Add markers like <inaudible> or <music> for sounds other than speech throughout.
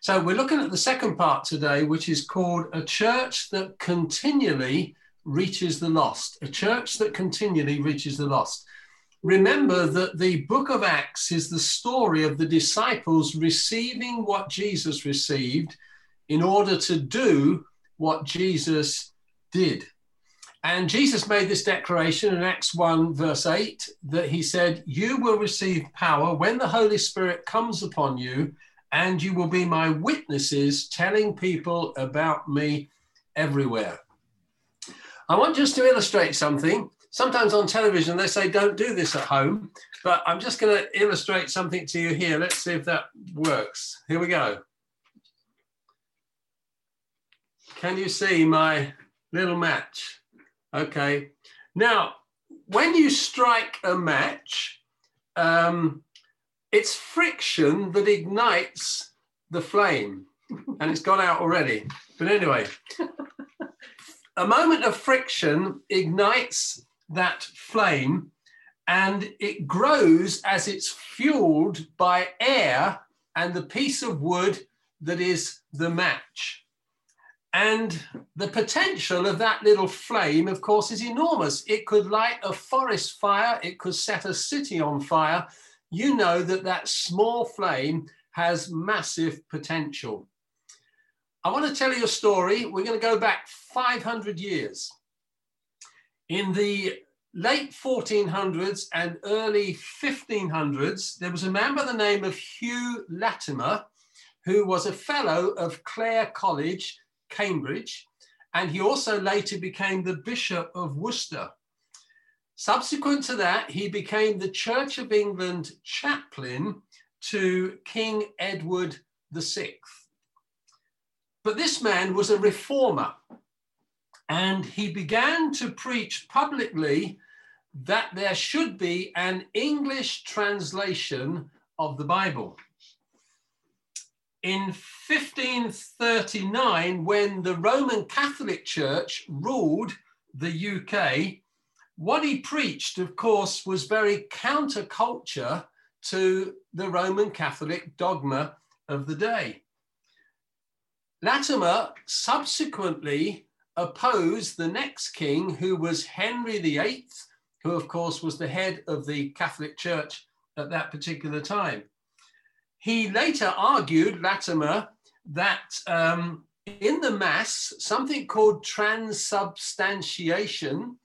So we're looking at the second part today, which is called A Church That Continually Reaches the Lost. A church that continually reaches the lost. Remember that the book of Acts is the story of the disciples receiving what Jesus received in order to do what Jesus did. And Jesus made this declaration in Acts 1, verse 8, that he said, You will receive power when the Holy Spirit comes upon you, and you will be my witnesses, telling people about me everywhere. I want just to illustrate something. Sometimes on television, they say, Don't do this at home, but I'm just going to illustrate something to you here. Let's see if that works. Here we go. Can you see my little match? Okay. Now, when you strike a match, um, it's friction that ignites the flame, and it's gone out already. But anyway, a moment of friction ignites that flame, and it grows as it's fueled by air and the piece of wood that is the match. And the potential of that little flame, of course, is enormous. It could light a forest fire, it could set a city on fire. You know that that small flame has massive potential. I want to tell you a story. We're going to go back 500 years. In the late 1400s and early 1500s, there was a man by the name of Hugh Latimer, who was a fellow of Clare College Cambridge, and he also later became the Bishop of Worcester. Subsequent to that, he became the Church of England chaplain to King Edward VI. But this man was a reformer, and he began to preach publicly that there should be an English translation of the Bible in 1539, when the Roman Catholic Church ruled the UK, what he preached, of course, was very counterculture to the Roman Catholic dogma of the day. Latimer subsequently opposed the next king, who was Henry VIII, who, of course, was the head of the Catholic Church at that particular time. He later argued, Latimer, that um, in the Mass, something called transubstantiation,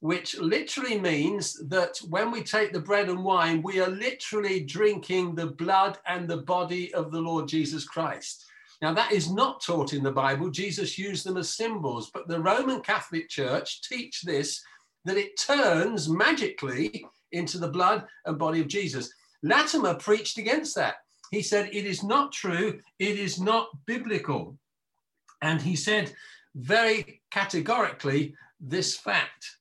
which literally means that when we take the bread and wine, we are literally drinking the blood and the body of the Lord Jesus Christ. Now, that is not taught in the Bible. Jesus used them as symbols, but the Roman Catholic Church teach this that it turns magically into the blood and body of Jesus. Latimer preached against that. He said, It is not true, it is not biblical. And he said very categorically this fact.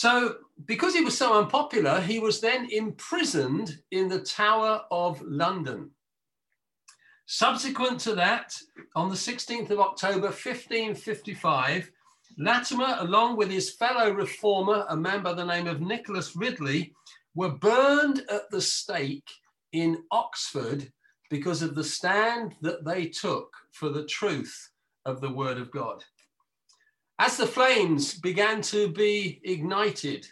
So, because he was so unpopular, he was then imprisoned in the Tower of London. Subsequent to that, on the 16th of October 1555, Latimer, along with his fellow reformer, a man by the name of Nicholas Ridley, were burned at the stake in Oxford because of the stand that they took for the truth of the Word of God. As the flames began to be ignited,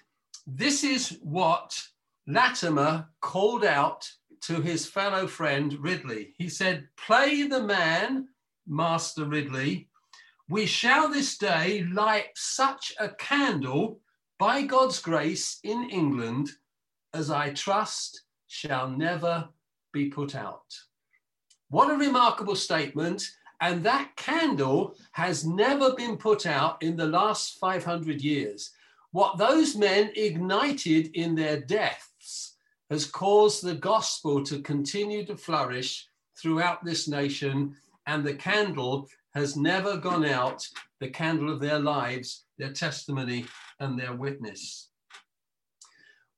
this is what Latimer called out to his fellow friend Ridley. He said, Play the man, Master Ridley. We shall this day light such a candle by God's grace in England as I trust shall never be put out. What a remarkable statement. And that candle has never been put out in the last 500 years. What those men ignited in their deaths has caused the gospel to continue to flourish throughout this nation. And the candle has never gone out, the candle of their lives, their testimony, and their witness.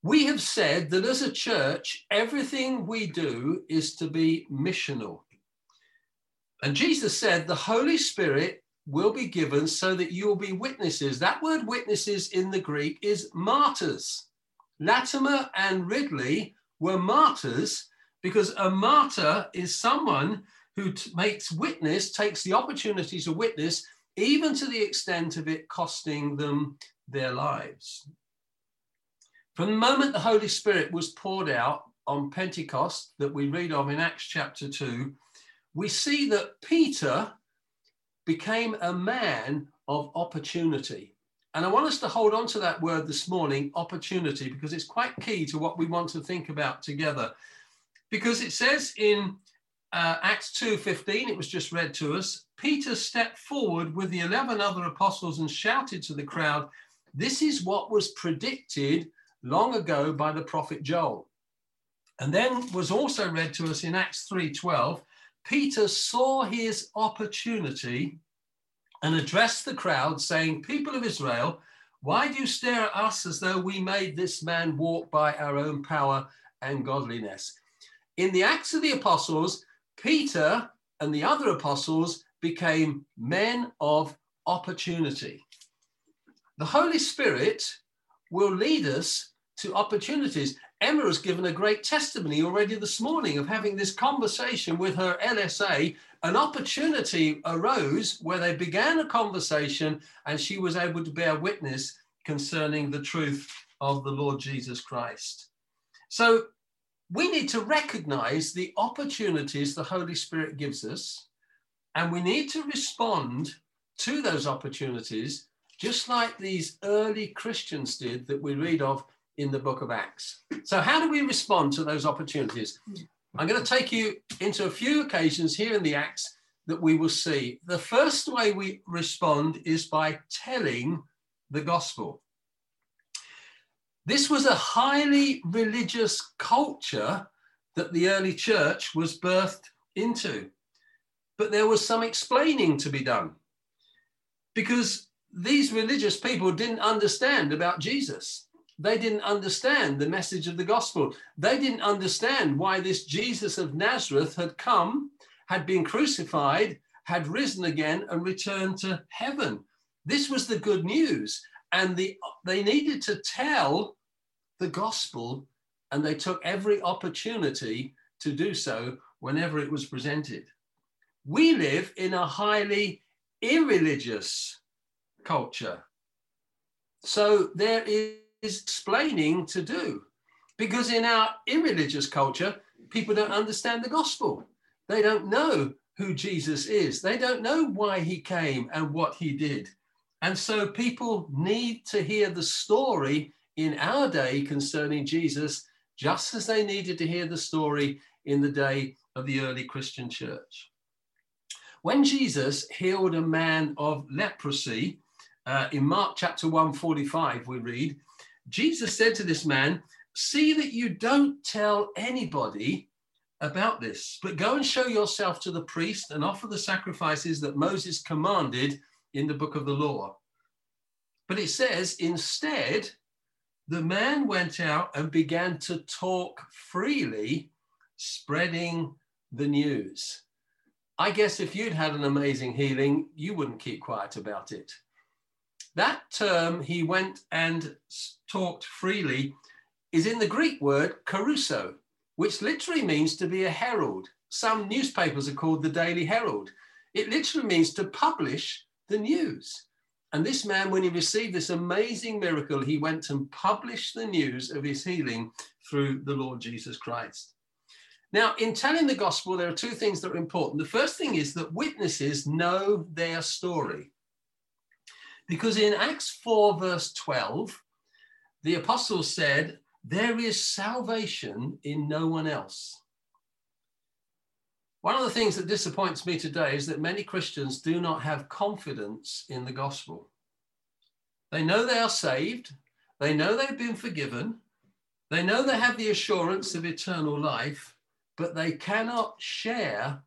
We have said that as a church, everything we do is to be missional. And Jesus said, the Holy Spirit will be given so that you will be witnesses. That word witnesses in the Greek is martyrs. Latimer and Ridley were martyrs because a martyr is someone who t- makes witness, takes the opportunity to witness, even to the extent of it costing them their lives. From the moment the Holy Spirit was poured out on Pentecost, that we read of in Acts chapter 2, we see that Peter became a man of opportunity. And I want us to hold on to that word this morning, opportunity, because it's quite key to what we want to think about together. Because it says in uh, Acts 2:15, it was just read to us, Peter stepped forward with the 11 other apostles and shouted to the crowd, This is what was predicted long ago by the prophet Joel. And then was also read to us in Acts 3:12, Peter saw his opportunity and addressed the crowd, saying, People of Israel, why do you stare at us as though we made this man walk by our own power and godliness? In the Acts of the Apostles, Peter and the other apostles became men of opportunity. The Holy Spirit will lead us to opportunities. Emma has given a great testimony already this morning of having this conversation with her LSA. An opportunity arose where they began a conversation and she was able to bear witness concerning the truth of the Lord Jesus Christ. So we need to recognize the opportunities the Holy Spirit gives us, and we need to respond to those opportunities, just like these early Christians did that we read of in the book of Acts. So, how do we respond to those opportunities? I'm going to take you into a few occasions here in the Acts that we will see. The first way we respond is by telling the gospel. This was a highly religious culture that the early church was birthed into. But there was some explaining to be done because these religious people didn't understand about Jesus. They didn't understand the message of the gospel. They didn't understand why this Jesus of Nazareth had come, had been crucified, had risen again, and returned to heaven. This was the good news. And the, they needed to tell the gospel, and they took every opportunity to do so whenever it was presented. We live in a highly irreligious culture. So there is explaining to do. Because in our irreligious culture, people don't understand the gospel. They don't know who Jesus is. They don't know why he came and what he did. And so people need to hear the story in our day concerning Jesus, just as they needed to hear the story in the day of the early Christian church. When Jesus healed a man of leprosy, uh, in Mark chapter 145, we read, Jesus said to this man, See that you don't tell anybody about this, but go and show yourself to the priest and offer the sacrifices that Moses commanded in the book of the law. But it says, instead, the man went out and began to talk freely, spreading the news. I guess if you'd had an amazing healing, you wouldn't keep quiet about it. That term, he went and talked freely, is in the Greek word kerusso, which literally means to be a herald. Some newspapers are called the Daily Herald. It literally means to publish the news. And this man, when he received this amazing miracle, he went and published the news of his healing through the Lord Jesus Christ. Now, in telling the gospel, there are two things that are important. The first thing is that witnesses know their story. Because in Acts 4, verse 12, the apostle said, There is salvation in no one else. One of the things that disappoints me today is that many Christians do not have confidence in the gospel. They know they are saved, they know they've been forgiven, they know they have the assurance of eternal life, but they cannot share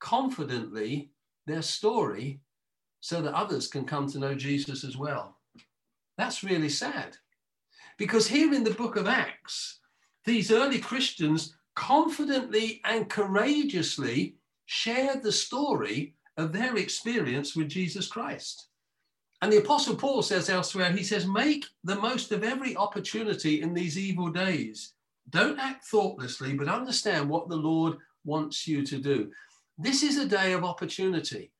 confidently their story so that others can come to know Jesus as well. That's really sad. Because here in the book of Acts, these early Christians confidently and courageously shared the story of their experience with Jesus Christ. And the Apostle Paul says elsewhere, he says, make the most of every opportunity in these evil days. Don't act thoughtlessly, but understand what the Lord wants you to do. This is a day of opportunity.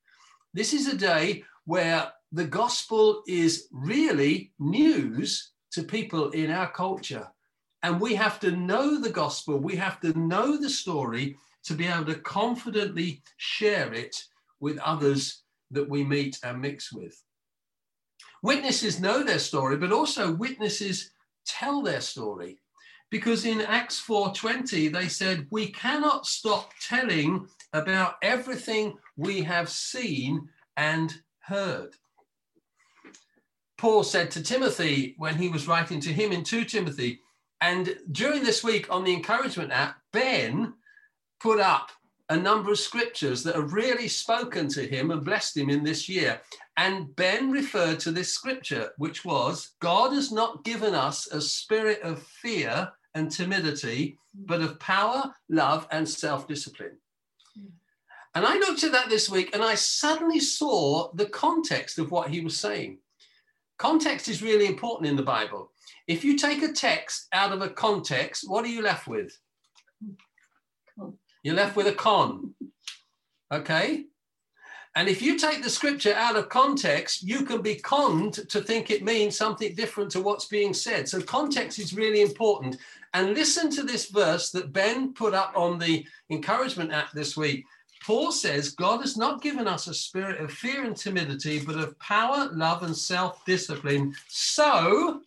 This is a day where the gospel is really news to people in our culture. And we have to know the gospel, we have to know the story to be able to confidently share it with others that we meet and mix with. Witnesses know their story, but also witnesses tell their story. Because in Acts 4:20 they said, "We cannot stop telling about everything we have seen and heard." Paul said to Timothy when he was writing to him in 2 Timothy, and during this week on the encouragement app, Ben put up a number of scriptures that have really spoken to him and blessed him in this year. And Ben referred to this scripture, which was God has not given us a spirit of fear and timidity, but of power, love, and self discipline. And I looked at that this week and I suddenly saw the context of what he was saying. Context is really important in the Bible. If you take a text out of a context, what are you left with? You're left with a con. Okay? And if you take the scripture out of context, you can be conned to think it means something different to what's being said. So, context is really important. And listen to this verse that Ben put up on the encouragement app this week. Paul says, God has not given us a spirit of fear and timidity, but of power, love, and self discipline. So,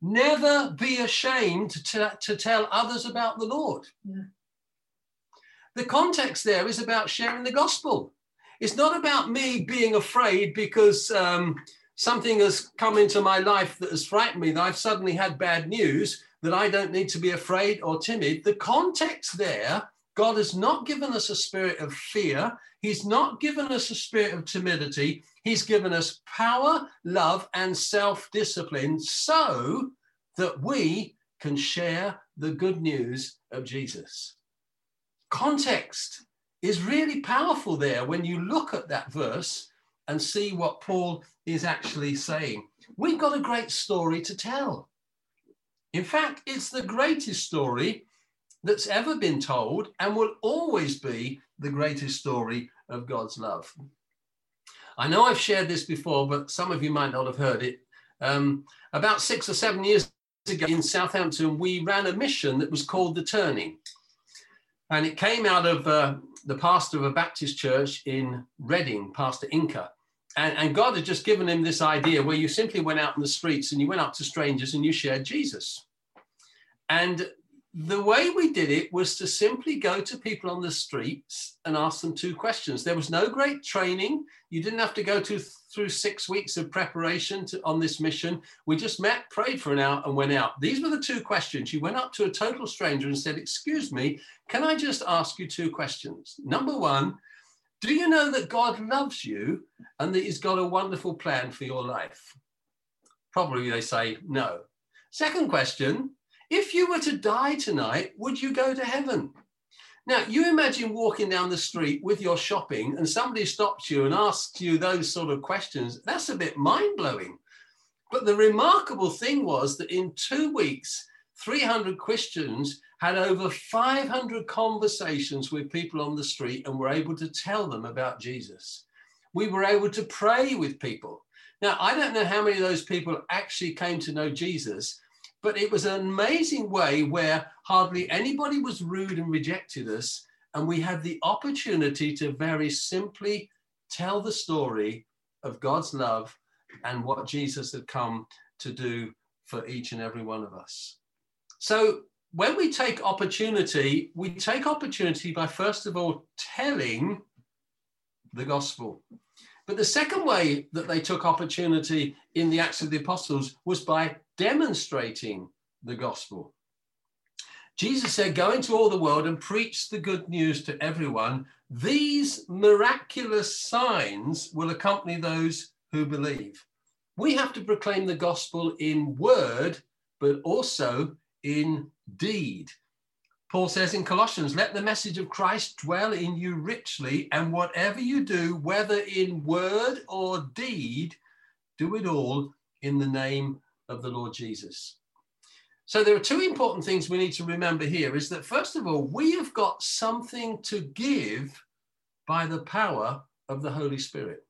never be ashamed to, to tell others about the Lord. Yeah. The context there is about sharing the gospel. It's not about me being afraid because um, something has come into my life that has frightened me, that I've suddenly had bad news, that I don't need to be afraid or timid. The context there, God has not given us a spirit of fear. He's not given us a spirit of timidity. He's given us power, love, and self discipline so that we can share the good news of Jesus. Context is really powerful there when you look at that verse and see what Paul is actually saying. We've got a great story to tell. In fact, it's the greatest story that's ever been told and will always be the greatest story of God's love. I know I've shared this before, but some of you might not have heard it. Um, about six or seven years ago in Southampton, we ran a mission that was called The Turning. And it came out of uh, the pastor of a Baptist church in Reading, Pastor Yinka. And, and God had just given him this idea where you simply went out in the streets and you went up to strangers and you shared Jesus. And the way we did it was to simply go to people on the streets and ask them two questions. There was no great training. You didn't have to go to, through six weeks of preparation to, on this mission. We just met, prayed for an hour, and went out. These were the two questions. You went up to a total stranger and said, Excuse me, can I just ask you two questions? Number one, do you know that God loves you and that He's got a wonderful plan for your life? Probably they say no. Second question, if you were to die tonight, would you go to heaven? Now, you imagine walking down the street with your shopping and somebody stops you and asks you those sort of questions. That's a bit mind blowing. But the remarkable thing was that in two weeks, 300 Christians had over 500 conversations with people on the street and were able to tell them about Jesus. We were able to pray with people. Now, I don't know how many of those people actually came to know Jesus, but it was an amazing way where hardly anybody was rude and rejected us. And we had the opportunity to very simply tell the story of God's love and what Jesus had come to do for each and every one of us. So when we take opportunity, we take opportunity by first of all telling the gospel. But the second way that they took opportunity in the Acts of the Apostles was by demonstrating the gospel. Jesus said, Go into all the world and preach the good news to everyone. These miraculous signs will accompany those who believe. We have to proclaim the gospel in word, but also in deed. Paul says in Colossians, let the message of Christ dwell in you richly, and whatever you do, whether in word or deed, do it all in the name of the Lord Jesus. So there are two important things we need to remember here is that first of all, we have got something to give by the power of the Holy Spirit.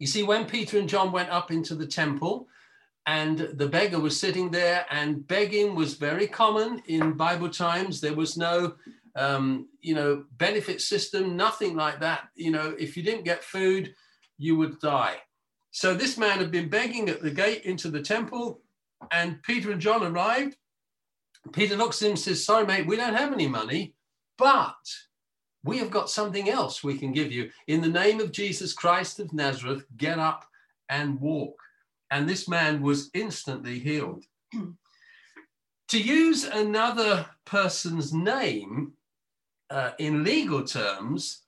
You see, when Peter and John went up into the temple, and the beggar was sitting there, and begging was very common in Bible times. There was no, um, you know, benefit system, nothing like that. You know, if you didn't get food, you would die. So this man had been begging at the gate into the temple, and Peter and John arrived. Peter looks at him and says, Sorry, mate, we don't have any money, but we have got something else we can give you. In the name of Jesus Christ of Nazareth, get up and walk and this man was instantly healed. <clears throat> to use another person's name uh, in legal terms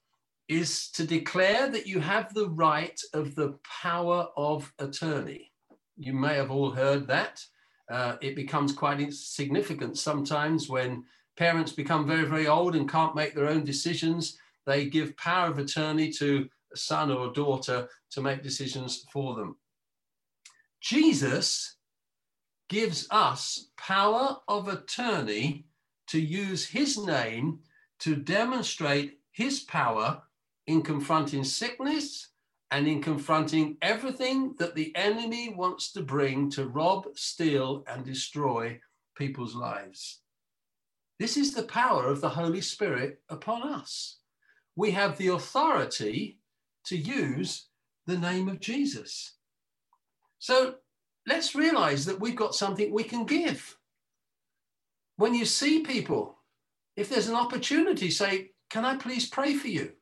is to declare that you have the right of the power of attorney. You may have all heard that. Uh, it becomes quite significant sometimes when parents become very, very old and can't make their own decisions. They give power of attorney to a son or a daughter to make decisions for them. Jesus gives us power of attorney to use his name to demonstrate his power in confronting sickness and in confronting everything that the enemy wants to bring to rob, steal, and destroy people's lives. This is the power of the Holy Spirit upon us. We have the authority to use the name of Jesus. So let's realize that we've got something we can give. When you see people, if there's an opportunity, say, Can I please pray for you?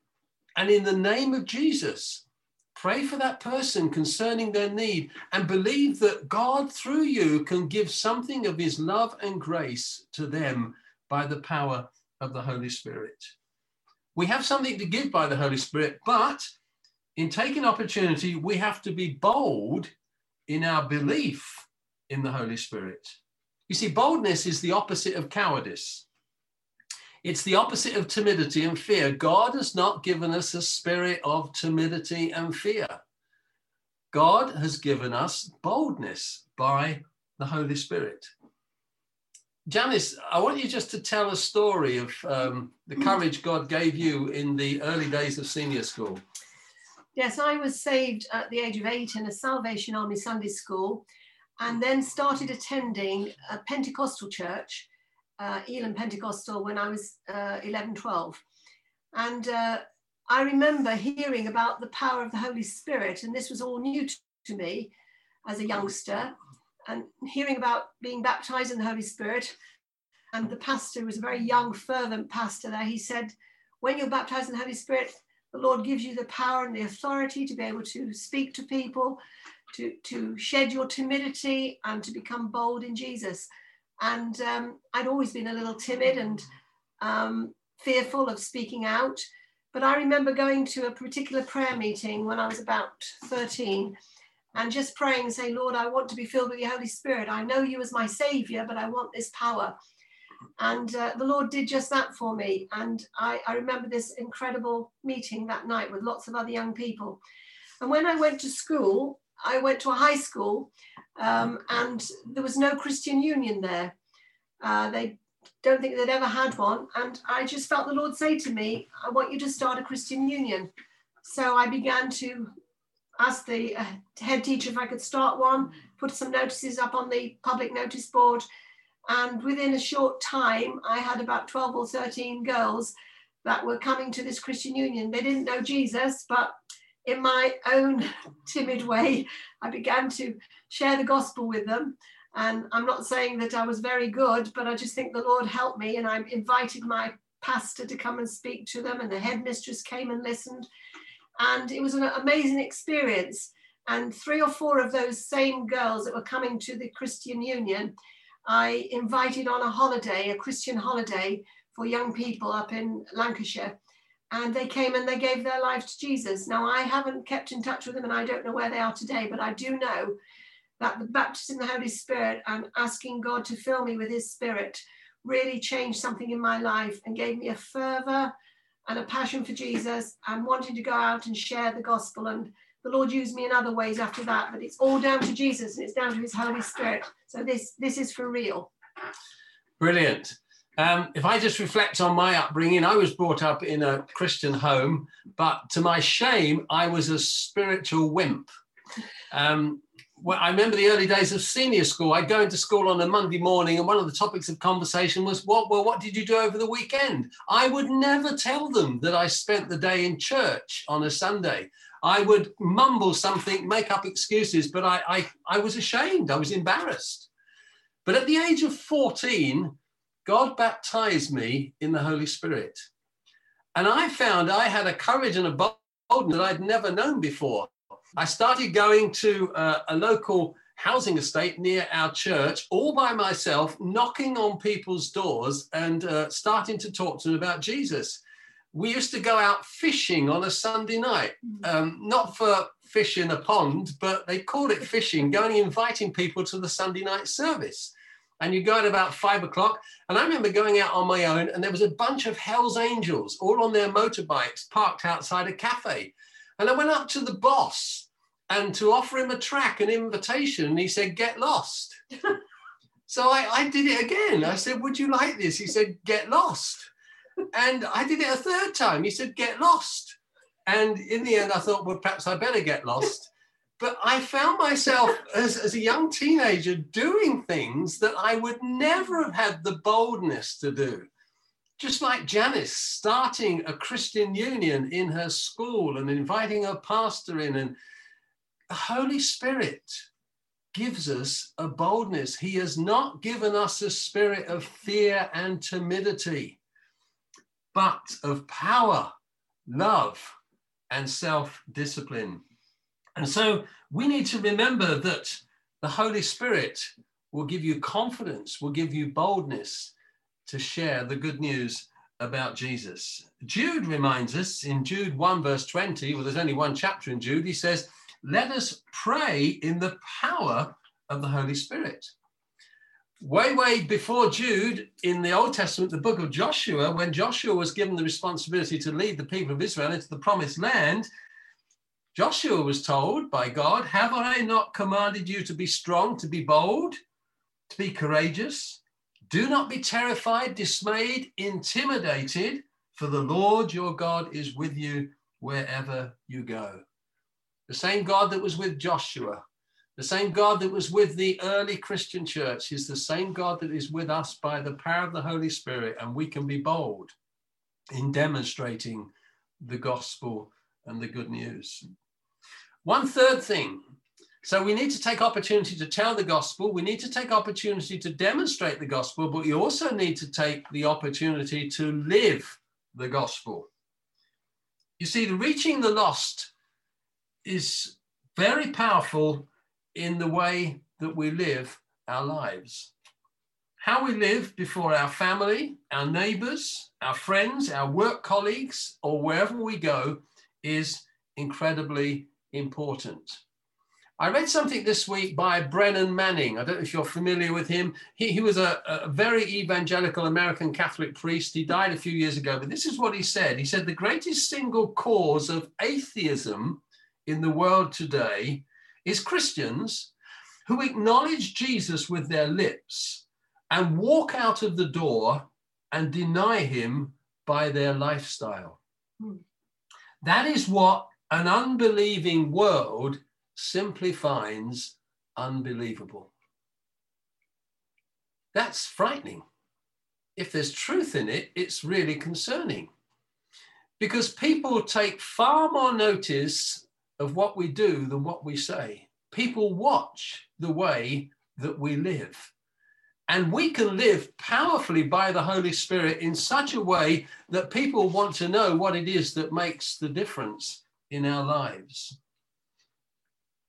And in the name of Jesus, pray for that person concerning their need and believe that God, through you, can give something of his love and grace to them by the power of the Holy Spirit. We have something to give by the Holy Spirit, but in taking opportunity, we have to be bold in our belief in the Holy Spirit. You see, boldness is the opposite of cowardice. It's the opposite of timidity and fear. God has not given us a spirit of timidity and fear. God has given us boldness by the Holy Spirit. Janice, I want you just to tell a story of um, the courage God gave you in the early days of senior school. Yes, I was saved at the age of eight in a Salvation Army Sunday school and then started attending a Pentecostal church, uh, Elim Pentecostal, when I was uh, 11, 12. And uh, I remember hearing about the power of the Holy Spirit, and this was all new to me as a youngster, and hearing about being baptized in the Holy Spirit. And the pastor was a very young, fervent pastor there. He said, When you're baptized in the Holy Spirit, the Lord gives you the power and the authority to be able to speak to people, to, to shed your timidity and to become bold in Jesus. And um, I'd always been a little timid and um, fearful of speaking out. But I remember going to a particular prayer meeting when I was about 13 and just praying and saying, Lord, I want to be filled with the Holy Spirit. I know you as my Savior, but I want this power. And uh, the Lord did just that for me. And I, I remember this incredible meeting that night with lots of other young people. And when I went to school, I went to a high school um, and there was no Christian union there. Uh, they don't think they'd ever had one. And I just felt the Lord say to me, I want you to start a Christian union. So I began to ask the uh, head teacher if I could start one, put some notices up on the public notice board, and within a short time, I had about 12 or 13 girls that were coming to this Christian Union. They didn't know Jesus, but in my own <laughs> timid way, I began to share the gospel with them. And I'm not saying that I was very good, but I just think the Lord helped me. And I invited my pastor to come and speak to them, and the headmistress came and listened. And it was an amazing experience. And three or four of those same girls that were coming to the Christian Union I invited on a holiday, a Christian holiday for young people up in Lancashire. And they came and they gave their lives to Jesus. Now, I haven't kept in touch with them and I don't know where they are today, but I do know that the baptism in the Holy Spirit and asking God to fill me with His Spirit really changed something in my life and gave me a fervor and a passion for Jesus and wanting to go out and share the gospel. And the Lord used me in other ways after that, but it's all down to Jesus and it's down to his Holy Spirit. So this this is for real. Brilliant. Um, if I just reflect on my upbringing, I was brought up in a Christian home, but to my shame, I was a spiritual wimp. Um, well, I remember the early days of senior school. I'd go into school on a Monday morning, and one of the topics of conversation was, "What? Well, what did you do over the weekend?" I would never tell them that I spent the day in church on a Sunday. I would mumble something, make up excuses, but I, I, I was ashamed. I was embarrassed. But at the age of 14, God baptized me in the Holy Spirit. And I found I had a courage and a boldness that I'd never known before. I started going to uh, a local housing estate near our church all by myself, knocking on people's doors and uh, starting to talk to them about Jesus. We used to go out fishing on a Sunday night, mm. um, not for fish in a pond, but they called it fishing, going inviting people to the Sunday night service and you go at about five o'clock. And I remember going out on my own, and there was a bunch of Hell's Angels all on their motorbikes parked outside a cafe. And I went up to the boss and to offer him a track, an invitation, and he said, Get lost. <laughs> so I, I did it again. I said, Would you like this? He said, Get lost. And I did it a third time. He said, Get lost. And in the end, I thought, Well, perhaps I better get lost. But I found myself as, as a young teenager doing things that I would never have had the boldness to do. Just like Janice starting a Christian union in her school and inviting her pastor in, and the Holy Spirit gives us a boldness. He has not given us a spirit of fear and timidity, but of power, love, and self discipline. And so we need to remember that the Holy Spirit will give you confidence, will give you boldness to share the good news about Jesus. Jude reminds us in Jude 1, verse 20, well, there's only one chapter in Jude, he says, Let us pray in the power of the Holy Spirit. Way, way before Jude in the Old Testament, the book of Joshua, when Joshua was given the responsibility to lead the people of Israel into the promised land, Joshua was told by God, Have I not commanded you to be strong, to be bold, to be courageous? Do not be terrified, dismayed, intimidated, for the Lord your God is with you wherever you go. The same God that was with Joshua, the same God that was with the early Christian church, is the same God that is with us by the power of the Holy Spirit, and we can be bold in demonstrating the gospel and the good news. One third thing. So we need to take opportunity to tell the gospel. We need to take opportunity to demonstrate the gospel, but we also need to take the opportunity to live the gospel. You see, the reaching the lost is very powerful in the way that we live our lives. How we live before our family, our neighbors, our friends, our work colleagues, or wherever we go is incredibly important. I read something this week by Brennan Manning. I don't know if you're familiar with him. He, he was a, a, very evangelical American Catholic priest. He died a few years ago, but this is what he said. He said, The greatest single cause of atheism in the world today is Christians who acknowledge Jesus with their lips and walk out of the door and deny him by their lifestyle. Hmm. That is what an unbelieving world simply finds unbelievable. That's frightening. If there's truth in it, it's really concerning because people take far more notice of what we do than what we say. People watch the way that we live. And we can live powerfully by the Holy Spirit in such a way that people want to know what it is that makes the difference in our lives.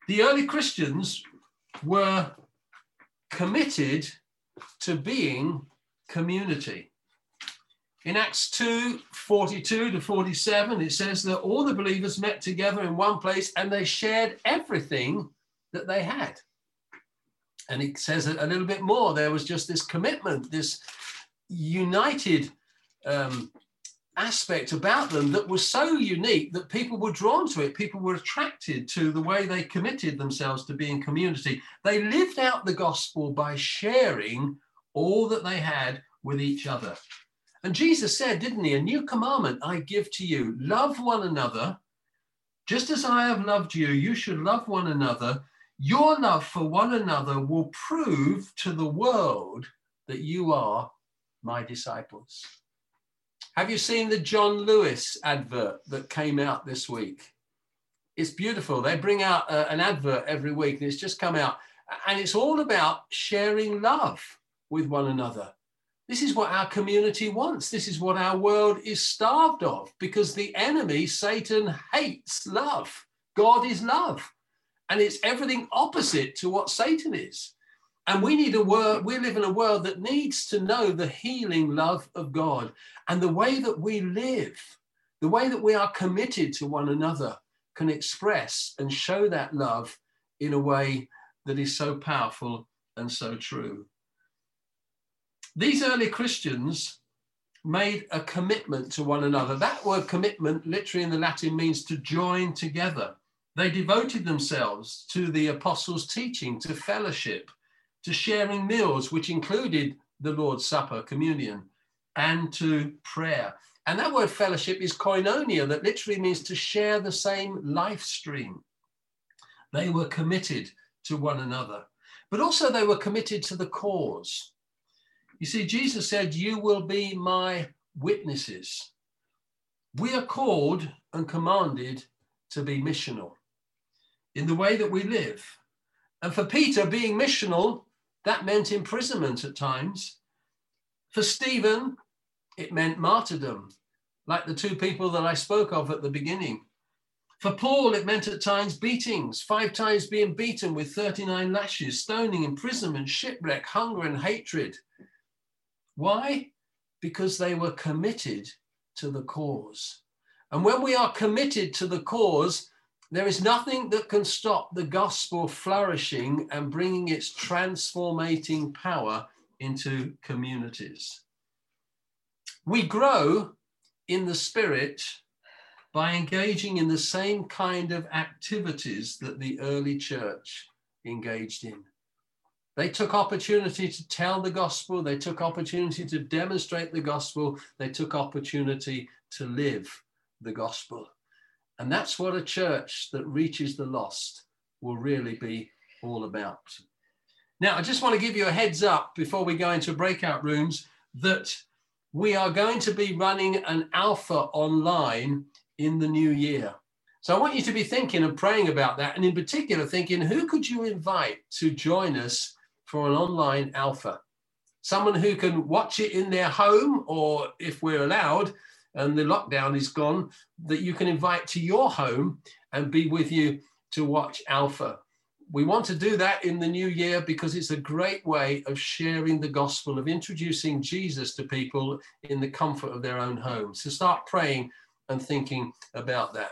The early Christians were committed to being community. In Acts 2 42 to 47, it says that all the believers met together in one place and they shared everything that they had. And it says a little bit more. There was just this commitment, this united um, aspect about them that was so unique that people were drawn to it. People were attracted to the way they committed themselves to being community. They lived out the gospel by sharing all that they had with each other. And Jesus said, didn't he? A new commandment I give to you love one another. Just as I have loved you, you should love one another. Your love for one another will prove to the world that you are my disciples. Have you seen the John Lewis advert that came out this week? It's beautiful. They bring out uh, an advert every week and it's just come out. And it's all about sharing love with one another. This is what our community wants. This is what our world is starved of because the enemy, Satan, hates love. God is love. And it's everything opposite to what Satan is. And we need a world, we live in a world that needs to know the healing love of God and the way that we live, the way that we are committed to one another can express and show that love in a way that is so powerful and so true. These early Christians made a commitment to one another. That word commitment, literally in the Latin, means to join together. They devoted themselves to the apostles' teaching, to fellowship, to sharing meals, which included the Lord's Supper, communion, and to prayer. And that word fellowship is koinonia, that literally means to share the same life stream. They were committed to one another, but also they were committed to the cause. You see, Jesus said, You will be my witnesses. We are called and commanded to be missional in the way that we live. And for Peter, being missional, that meant imprisonment at times. For Stephen, it meant martyrdom, like the two people that I spoke of at the beginning. For Paul, it meant at times beatings, five times being beaten with 39 lashes, stoning, imprisonment, shipwreck, hunger, and hatred. Why? Because they were committed to the cause. And when we are committed to the cause, there is nothing that can stop the gospel flourishing and bringing its transformating power into communities. We grow in the spirit by engaging in the same kind of activities that the early church engaged in. They took opportunity to tell the gospel. They took opportunity to demonstrate the gospel. They took opportunity to live the gospel. And that's what a church that reaches the lost will really be all about. Now, I just want to give you a heads up before we go into breakout rooms that we are going to be running an alpha online in the new year. So I want you to be thinking and praying about that. And in particular, thinking who could you invite to join us for an online alpha. Someone who can watch it in their home, or if we're allowed and the lockdown is gone, that you can invite to your home and be with you to watch alpha. We want to do that in the new year because it's a great way of sharing the gospel, of introducing Jesus to people in the comfort of their own homes. So start praying and thinking about that.